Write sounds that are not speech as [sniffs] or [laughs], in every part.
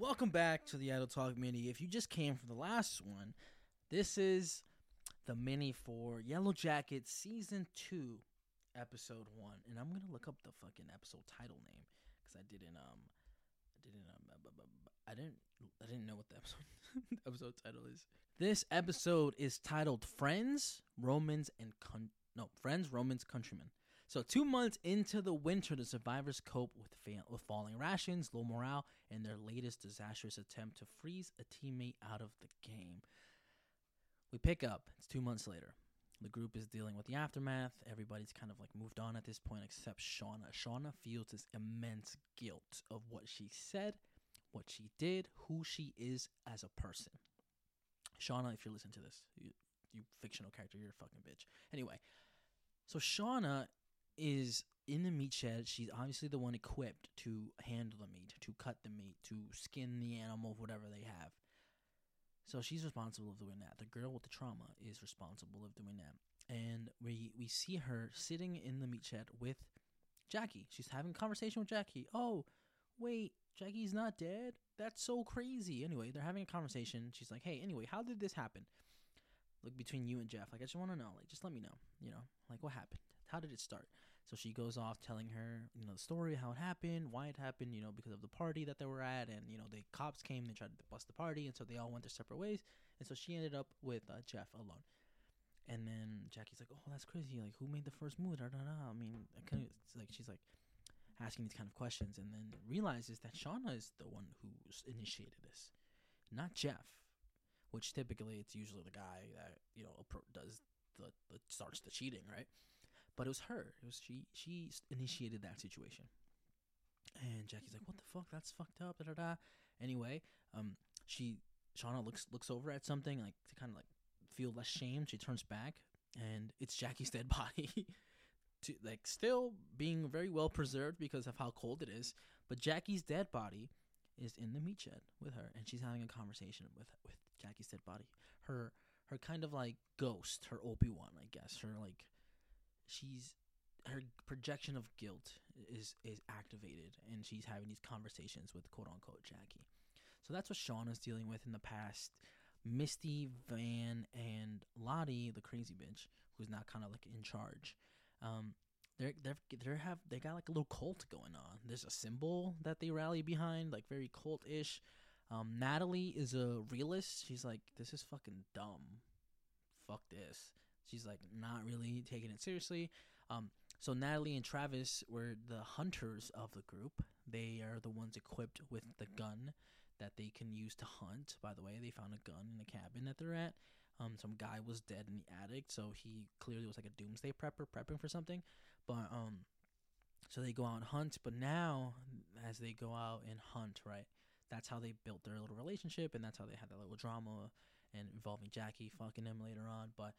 Welcome back to the Idle Talk Mini. If you just came from the last one, this is the mini for Yellow Jacket Season 2, Episode 1. And I'm going to look up the fucking episode title name because I didn't, um, I didn't, um, I didn't, I didn't know what the episode, [laughs] episode title is. This episode is titled Friends, Romans, and Con- no, Friends, Romans, Countrymen. So, two months into the winter, the survivors cope with, fa- with falling rations, low morale, and their latest disastrous attempt to freeze a teammate out of the game. We pick up. It's two months later. The group is dealing with the aftermath. Everybody's kind of like moved on at this point, except Shauna. Shauna feels this immense guilt of what she said, what she did, who she is as a person. Shauna, if you're listening to this, you, you fictional character, you're a fucking bitch. Anyway, so Shauna is in the meat shed. She's obviously the one equipped to handle the meat, to cut the meat, to skin the animal, whatever they have. So she's responsible of doing that. The girl with the trauma is responsible of doing that. And we we see her sitting in the meat shed with Jackie. She's having a conversation with Jackie. Oh, wait, Jackie's not dead? That's so crazy. Anyway, they're having a conversation. She's like, "Hey, anyway, how did this happen?" Like between you and Jeff. Like I just want to know. Like just let me know, you know? Like what happened? How did it start? So she goes off telling her, you know, the story, how it happened, why it happened, you know, because of the party that they were at, and you know, the cops came, they tried to bust the party, and so they all went their separate ways, and so she ended up with uh, Jeff alone. And then Jackie's like, "Oh, that's crazy! Like, who made the first move?" Da, da, da. I mean, I kind of like she's like asking these kind of questions, and then realizes that Shauna is the one who initiated this, not Jeff. Which typically it's usually the guy that you know does the, the starts the cheating, right? But it was her. It was she. She initiated that situation. And Jackie's like, "What the fuck? That's fucked up." Da da da. Anyway, um, she Shauna looks looks over at something like to kind of like feel less shame. She turns back, and it's Jackie's dead [laughs] body. to like still being very well preserved because of how cold it is, but Jackie's dead body is in the meat shed with her, and she's having a conversation with with Jackie's dead body. Her her kind of like ghost, her Obi Wan, I guess. Her like she's her projection of guilt is is activated, and she's having these conversations with quote unquote Jackie. So that's what Sean is dealing with in the past. Misty, Van, and Lottie, the crazy bitch, who's now kind of like in charge. Um, they're they're they have they got like a little cult going on. There's a symbol that they rally behind, like very cult-ish. Um, Natalie is a realist. She's like, this is fucking dumb. Fuck this. She's like not really taking it seriously. Um, so Natalie and Travis were the hunters of the group. They are the ones equipped with the gun that they can use to hunt. By the way, they found a gun in the cabin that they're at. Um, some guy was dead in the attic, so he clearly was like a doomsday prepper, prepping for something. But um, so they go out and hunt. But now, as they go out and hunt, right, that's how they built their little relationship, and that's how they had that little drama and involving Jackie fucking him later on. But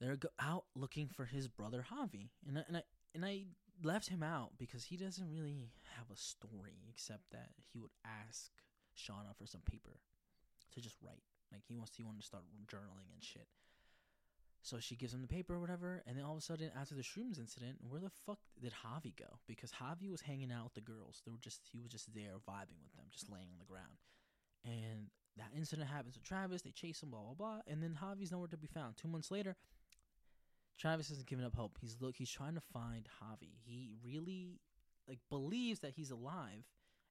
they're out looking for his brother Javi, and I, and I and I left him out because he doesn't really have a story except that he would ask Shauna for some paper to just write. Like he wants he wanted to start journaling and shit. So she gives him the paper or whatever, and then all of a sudden, after the shrooms incident, where the fuck did Javi go? Because Javi was hanging out with the girls. They were just he was just there vibing with them, just laying on the ground. And that incident happens with Travis. They chase him, blah blah blah, and then Javi's nowhere to be found. Two months later, Travis hasn't given up hope. He's look. He's trying to find Javi. He really like believes that he's alive,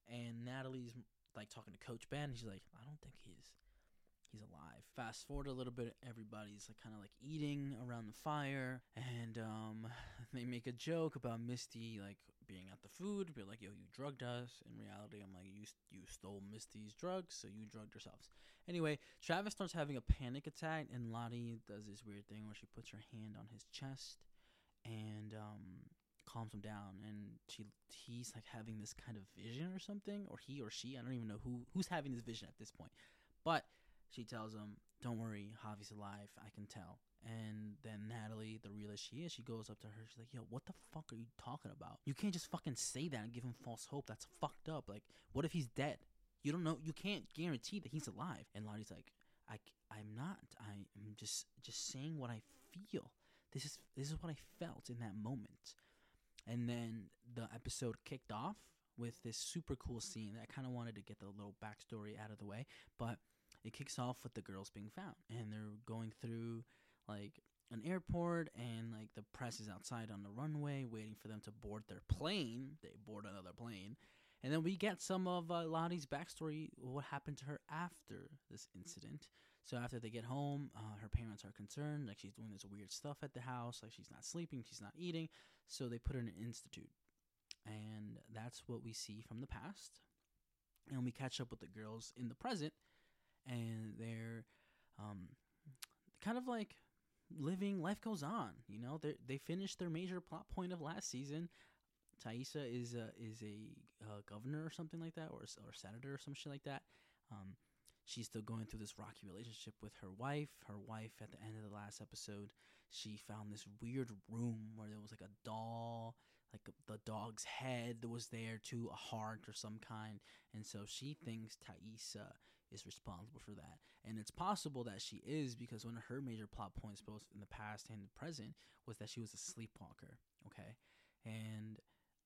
and Natalie's like talking to Coach Ben. She's like, I don't think he's he's alive. Fast forward a little bit, everybody's like kind of like eating around the fire, and um, [laughs] they make a joke about Misty like being at the food. Be like, "Yo, you drugged us." In reality, I'm like, "You you stole Misty's drugs, so you drugged yourselves." Anyway, Travis starts having a panic attack, and Lottie does this weird thing where she puts her hand on his chest and um calms him down and she he's like having this kind of vision or something or he or she I don't even know who who's having this vision at this point but she tells him, "Don't worry, Javi's alive. I can tell." And then Natalie, the realist she is, she goes up to her. She's like, "Yo, what the fuck are you talking about? You can't just fucking say that and give him false hope. That's fucked up. Like, what if he's dead? You don't know. You can't guarantee that he's alive." And Lottie's like, "I, I'm not. I am just, just saying what I feel. This is, this is what I felt in that moment." And then the episode kicked off with this super cool scene that I kind of wanted to get the little backstory out of the way, but it kicks off with the girls being found and they're going through like an airport and like the press is outside on the runway waiting for them to board their plane. They board another plane. And then we get some of uh, Lottie's backstory, what happened to her after this incident. So after they get home, uh, her parents are concerned, like she's doing this weird stuff at the house, like she's not sleeping, she's not eating. So they put her in an institute, and that's what we see from the past. And we catch up with the girls in the present, and they're um, kind of like living life goes on. You know, they they finished their major plot point of last season. Taissa is a is a uh, governor or something like that, or or senator or some shit like that. Um, she's still going through this rocky relationship with her wife. Her wife, at the end of the last episode, she found this weird room where there was like a doll, like a, the dog's head that was there too, a heart or some kind, and so she thinks Taissa is responsible for that. And it's possible that she is because one of her major plot points, both in the past and the present, was that she was a sleepwalker. Okay, and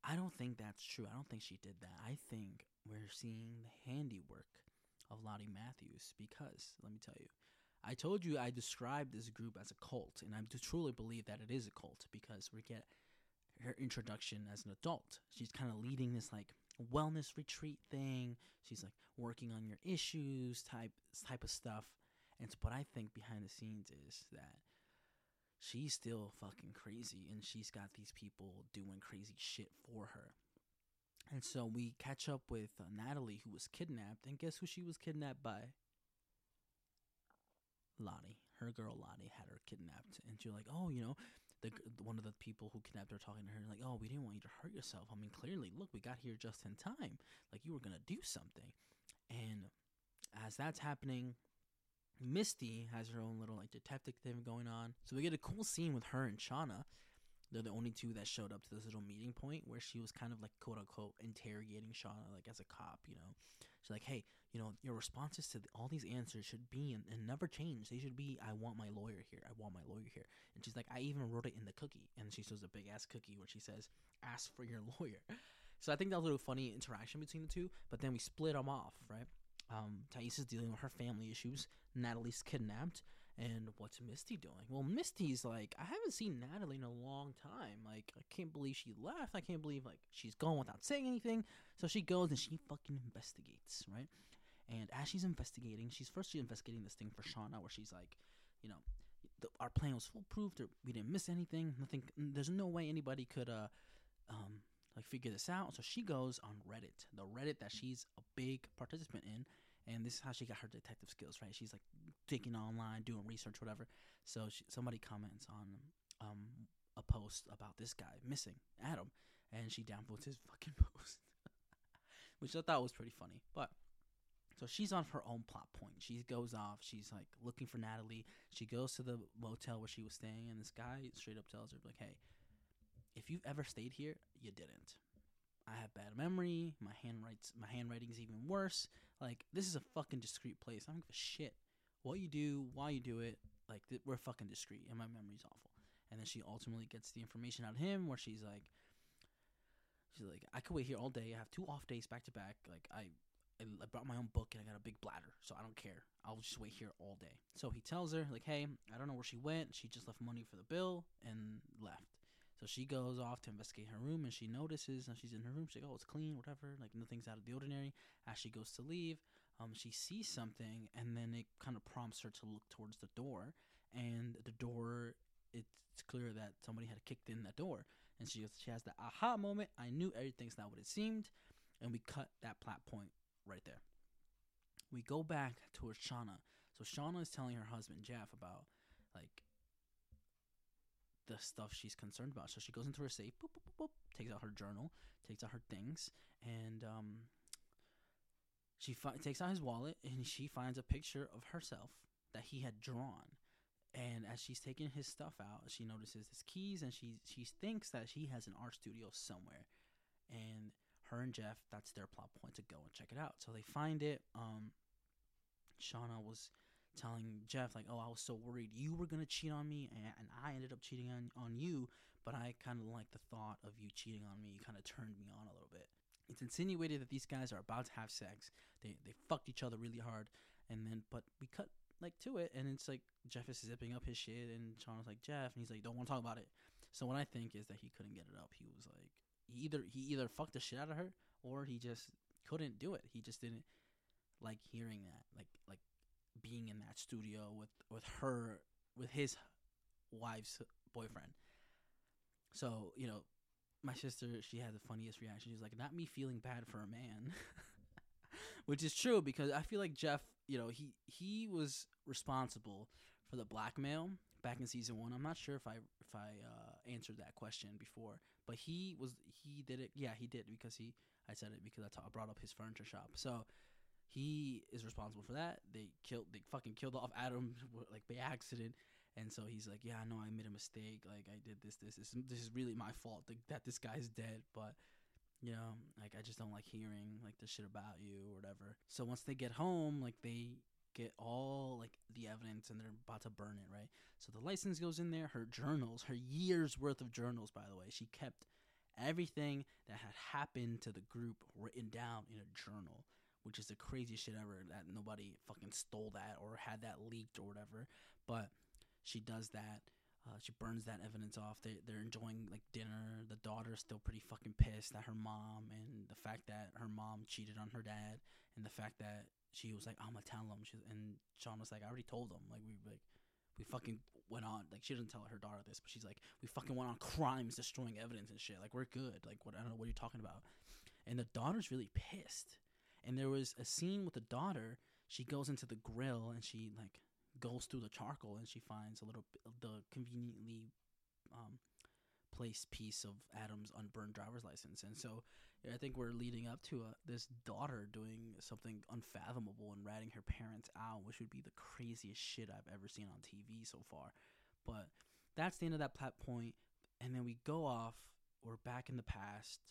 I don't think that's true. I don't think she did that. I think we're seeing the handiwork of Lottie Matthews because let me tell you, I told you I described this group as a cult, and I do truly believe that it is a cult because we get her introduction as an adult. She's kind of leading this like wellness retreat thing. She's like working on your issues type type of stuff. And so what I think behind the scenes is that she's still fucking crazy and she's got these people doing crazy shit for her. And so we catch up with uh, Natalie, who was kidnapped, and guess who she was kidnapped by? Lottie. Her girl Lottie had her kidnapped, and she's like, "Oh, you know, the one of the people who kidnapped her talking to her like, "Oh, we didn't want you to hurt yourself. I mean, clearly, look, we got here just in time. Like you were gonna do something." And as that's happening, Misty has her own little like detective thing going on. So we get a cool scene with her and Shauna. They're the only two that showed up to this little meeting point where she was kind of like quote unquote interrogating Shauna like as a cop, you know. She's like, hey, you know, your responses to all these answers should be and, and never change. They should be, I want my lawyer here. I want my lawyer here. And she's like, I even wrote it in the cookie. And she shows a big ass cookie where she says, ask for your [laughs] lawyer. So I think that was a little funny interaction between the two. But then we split them off, right? Um, Thais is dealing with her family issues. Natalie's kidnapped. And what's Misty doing? Well, Misty's like, I haven't seen Natalie in a long time. Like, I can't believe she left. I can't believe like she's gone without saying anything. So she goes and she fucking investigates, right? And as she's investigating, she's first she's investigating this thing for Shauna, where she's like, you know, the, our plan was foolproof. We didn't miss anything. Nothing. There's no way anybody could uh, um, like figure this out. So she goes on Reddit, the Reddit that she's a big participant in, and this is how she got her detective skills, right? She's like digging online, doing research, whatever. So she, somebody comments on um, a post about this guy missing, Adam, and she downvotes his fucking [laughs] post, [laughs] which I thought was pretty funny. But so she's on her own plot point. She goes off. She's like looking for Natalie. She goes to the motel where she was staying, and this guy straight up tells her like, "Hey, if you've ever stayed here, you didn't. I have bad memory. My handwrites, my handwriting's even worse. Like this is a fucking discreet place. I don't give a shit what you do, why you do it. Like th- we're fucking discreet, and my memory's awful. And then she ultimately gets the information out of him, where she's like, she's like, I could wait here all day. I have two off days back to back. Like I, I brought my own book and I got a big bladder, so I don't care. I'll just wait here all day. So he tells her like, hey, I don't know where she went. She just left money for the bill and left. So she goes off to investigate her room and she notices and she's in her room. She's like, oh, it's clean, whatever. Like nothing's out of the ordinary. As she goes to leave, um, she sees something and then it kind of prompts her to look towards the door. And the door, it's clear that somebody had kicked in that door. And she goes, she has that aha moment. I knew everything's not what it seemed. And we cut that plot point right there. We go back towards Shauna. So Shauna is telling her husband Jeff about like the stuff she's concerned about. So she goes into her safe, boop, boop, boop, takes out her journal, takes out her things, and um, she fi- takes out his wallet and she finds a picture of herself that he had drawn. And as she's taking his stuff out, she notices his keys and she she thinks that he has an art studio somewhere. And her and Jeff, that's their plot point to go and check it out. So they find it. Um, Shauna was telling Jeff like, "Oh, I was so worried you were gonna cheat on me, and, and I ended up cheating on on you. But I kind of like the thought of you cheating on me. Kind of turned me on a little bit." it's insinuated that these guys are about to have sex. They they fucked each other really hard, and then but we cut like to it, and it's like Jeff is zipping up his shit, and Shauna's like Jeff, and he's like, don't want to talk about it. So what I think is that he couldn't get it up. He was like, he either he either fucked the shit out of her, or he just couldn't do it. He just didn't like hearing that, like like being in that studio with with her with his wife's boyfriend. So you know, my sister she had the funniest reaction. She was like, "Not me feeling bad for a man," [laughs] which is true because I feel like Jeff, you know, he he was responsible for the blackmail back in season one. I'm not sure if I if I uh, answered that question before, but he was he did it. Yeah, he did because he I said it because I, ta- I brought up his furniture shop. So he is responsible for that. They killed they fucking killed off Adam [laughs] like by accident. And so he's like, "Yeah, I know I made a mistake. Like I did this, this, this. This is really my fault that, that this guy's dead. But you know, like I just don't like hearing like the shit about you or whatever." So once they get home, like they get all like the evidence and they're about to burn it, right? So the license goes in there, her journals, her years worth of journals, by the way. She kept everything that had happened to the group written down in a journal, which is the craziest shit ever that nobody fucking stole that or had that leaked or whatever. But she does that. Uh, she burns that evidence off. They, they're enjoying like dinner. The daughter's still pretty fucking pissed at her mom and the fact that her mom cheated on her dad and the fact that she was like, "I'm gonna tell him." She, and Sean was like, "I already told him." Like we like we fucking went on. Like she doesn't tell her daughter this, but she's like, "We fucking went on crimes, destroying evidence and shit. Like we're good. Like what? I don't know what you're talking about." And the daughter's really pissed. And there was a scene with the daughter. She goes into the grill and she like goes through the charcoal and she finds a little the conveniently um, placed piece of Adam's unburned driver's license. And so I think we're leading up to a, uh, this daughter doing something unfathomable and ratting her parents out, which would be the craziest shit I've ever seen on TV so far. But that's the end of that plot point, and then we go off. We're back in the past.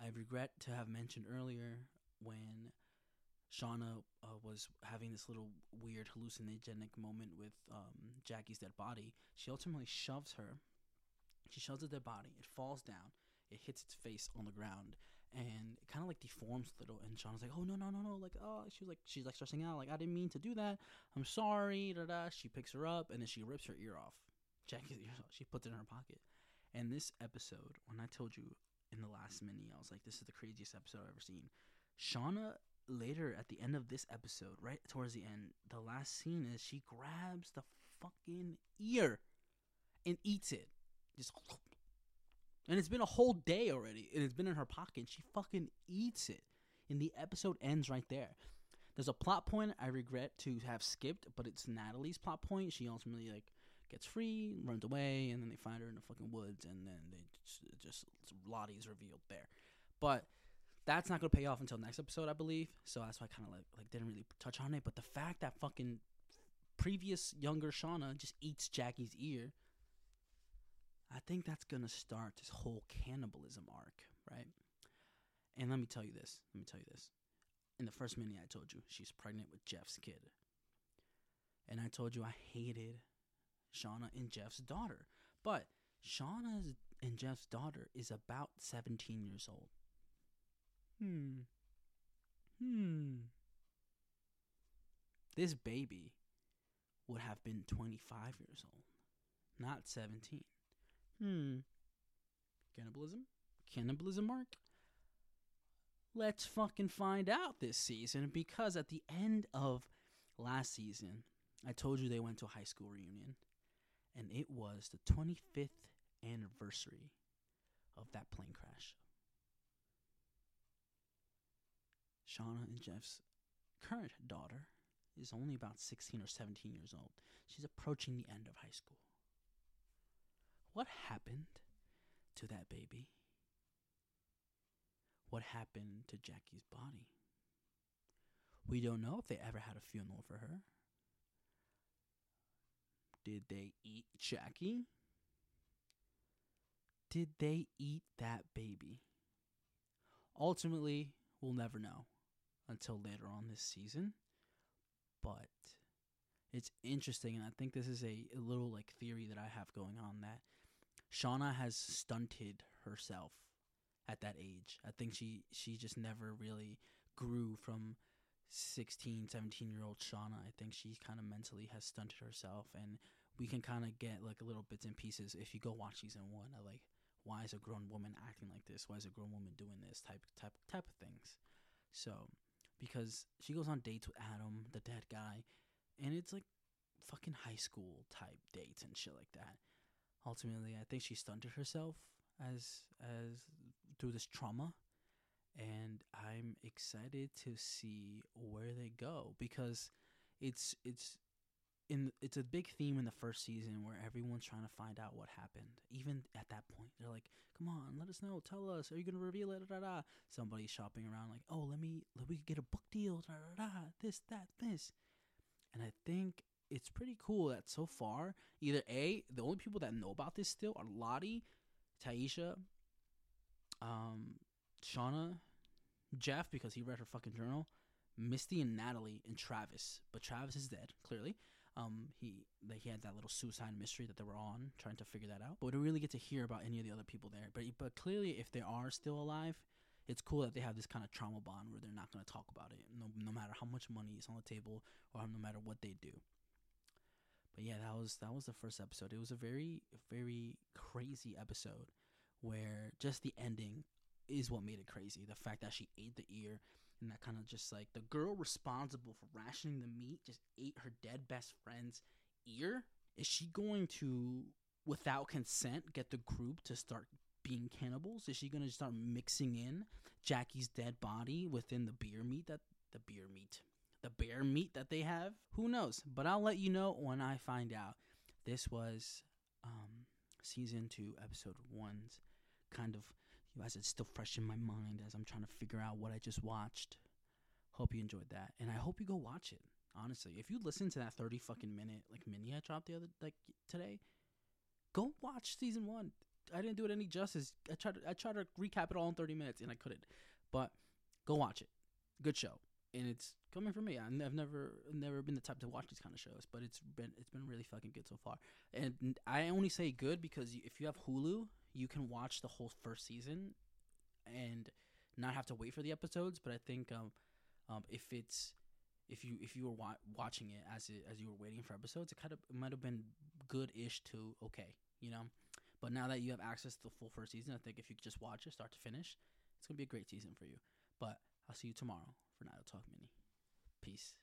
I regret to have mentioned earlier when Shauna uh, was having this little weird hallucinogenic moment with um, Jackie's dead body. She ultimately shoves her. She shoves the dead body. It falls down it hits its face on the ground and it kind of like deforms a little. And Shauna's like, "Oh no, no, no, no!" Like, oh, she was like, she's like stressing out, like, "I didn't mean to do that. I'm sorry." Da da. She picks her up and then she rips her ear off. Jackie's ear off. She puts it in her pocket. And this episode, when I told you in the last mini, I was like, "This is the craziest episode I've ever seen." Shauna later at the end of this episode, right towards the end, the last scene is she grabs the fucking ear and eats it. Just [sniffs] and it's been a whole day already, and it's been in her pocket. She fucking eats it. And the episode ends right there. There's a plot point I regret to have skipped, but it's Natalie's plot point. She ultimately like gets free, runs away, and then they find her in the fucking woods, and then they just, just Lottie's revealed there. But that's not gonna pay off until next episode, I believe. So that's why I kind of like like didn't really touch on it. But the fact that fucking previous younger Shauna just eats Jackie's ear I think that's to start this whole cannibalism arc, right? And let me tell you this. Let me tell you this. In the first minute, I told you she's pregnant with Jeff's kid. And I told you I hated Shauna and Jeff's daughter. But Shauna's and Jeff's daughter is about 17 years old. Hmm. Hmm. This baby would have been 25 years old, not 17. Hmm. Cannibalism? Cannibalism mark? Let's fucking find out this season because at the end of last season, I told you they went to a high school reunion, and it was the 25th anniversary of that plane crash. Shauna and Jeff's current daughter is only about 16 or 17 years old. She's approaching the end of high school. What happened to that baby? What happened to Jackie's body? We don't know if they ever had a funeral for her. Did they eat Jackie? Did they eat that baby? Ultimately, we'll never know until later on this season. But it's interesting, and I think this is a, a little like theory that I have going on that Shauna has stunted herself at that age. I think she she just never really grew from 16, 17 year old Shauna. I think she kind of mentally has stunted herself, and we can kind of get like little bits and pieces if you go watch season one. Of, like, why is a grown woman acting like this? Why is a grown woman doing this type type type of things? So, because she goes on dates with Adam, the dead guy, and it's like fucking high school type dates and shit like that. Ultimately, I think she stunted herself as as through this trauma and I'm excited to see where they go because it's it's in it's a big theme in the first season where everyone's trying to find out what happened. Even at that point, they're like, "Come on, let us know. Tell us. Are you gonna reveal it?" Da, da, da. Somebody's shopping around like, "Oh, let me let me get a book deal." Da, da, da, this, that, this, and I think it's pretty cool that so far, either a the only people that know about this still are Lottie, Taissa, um, Shauna, Jeff because he read her fucking journal, Misty and Natalie and Travis. But Travis is dead, clearly. Um, he that he had that little suicide mystery that they were on, trying to figure that out. But we don't really get to hear about any of the other people there. But but clearly, if they are still alive, it's cool that they have this kind of trauma bond where they're not going to talk about it, no no matter how much money is on the table or no matter what they do. But yeah, that was that was the first episode. It was a very very crazy episode where just the ending is what made it crazy. The fact that she ate the ear and that kind of just like the girl responsible for rationing the meat just ate her dead best friend's ear. Is she going to, without consent, get the group to start being cannibals? Is she going to start mixing in Jackie's dead body within the beer meat that the beer meat, the bear meat that they have? Who knows? But I'll let you know when I find out. This was um, season two, episode one's kind of as it's still fresh in my mind as I'm trying to figure out what I just watched. Hope you enjoyed that, and I hope you go watch it. Honestly, if you listen to that thirty fucking minute like mini I dropped the other like today, go watch season one. I didn't do it any justice. I tried to I tried to recap it all in thirty minutes and I couldn't. But go watch it. Good show, and it's coming from me. I've never never been the type to watch these kind of shows, but it's been it's been really fucking good so far. And I only say good because if you have Hulu, you can watch the whole first season and not have to wait for the episodes. But I think um, um, if it's if you if you were wa- watching it as it as you were waiting for episodes, it kind of might have been good-ish to okay, you know. But now that you have access to the full first season, I think if you just watch it start to finish, it's gonna be a great season for you. But I'll see you tomorrow for Night Talk Mini. Peace.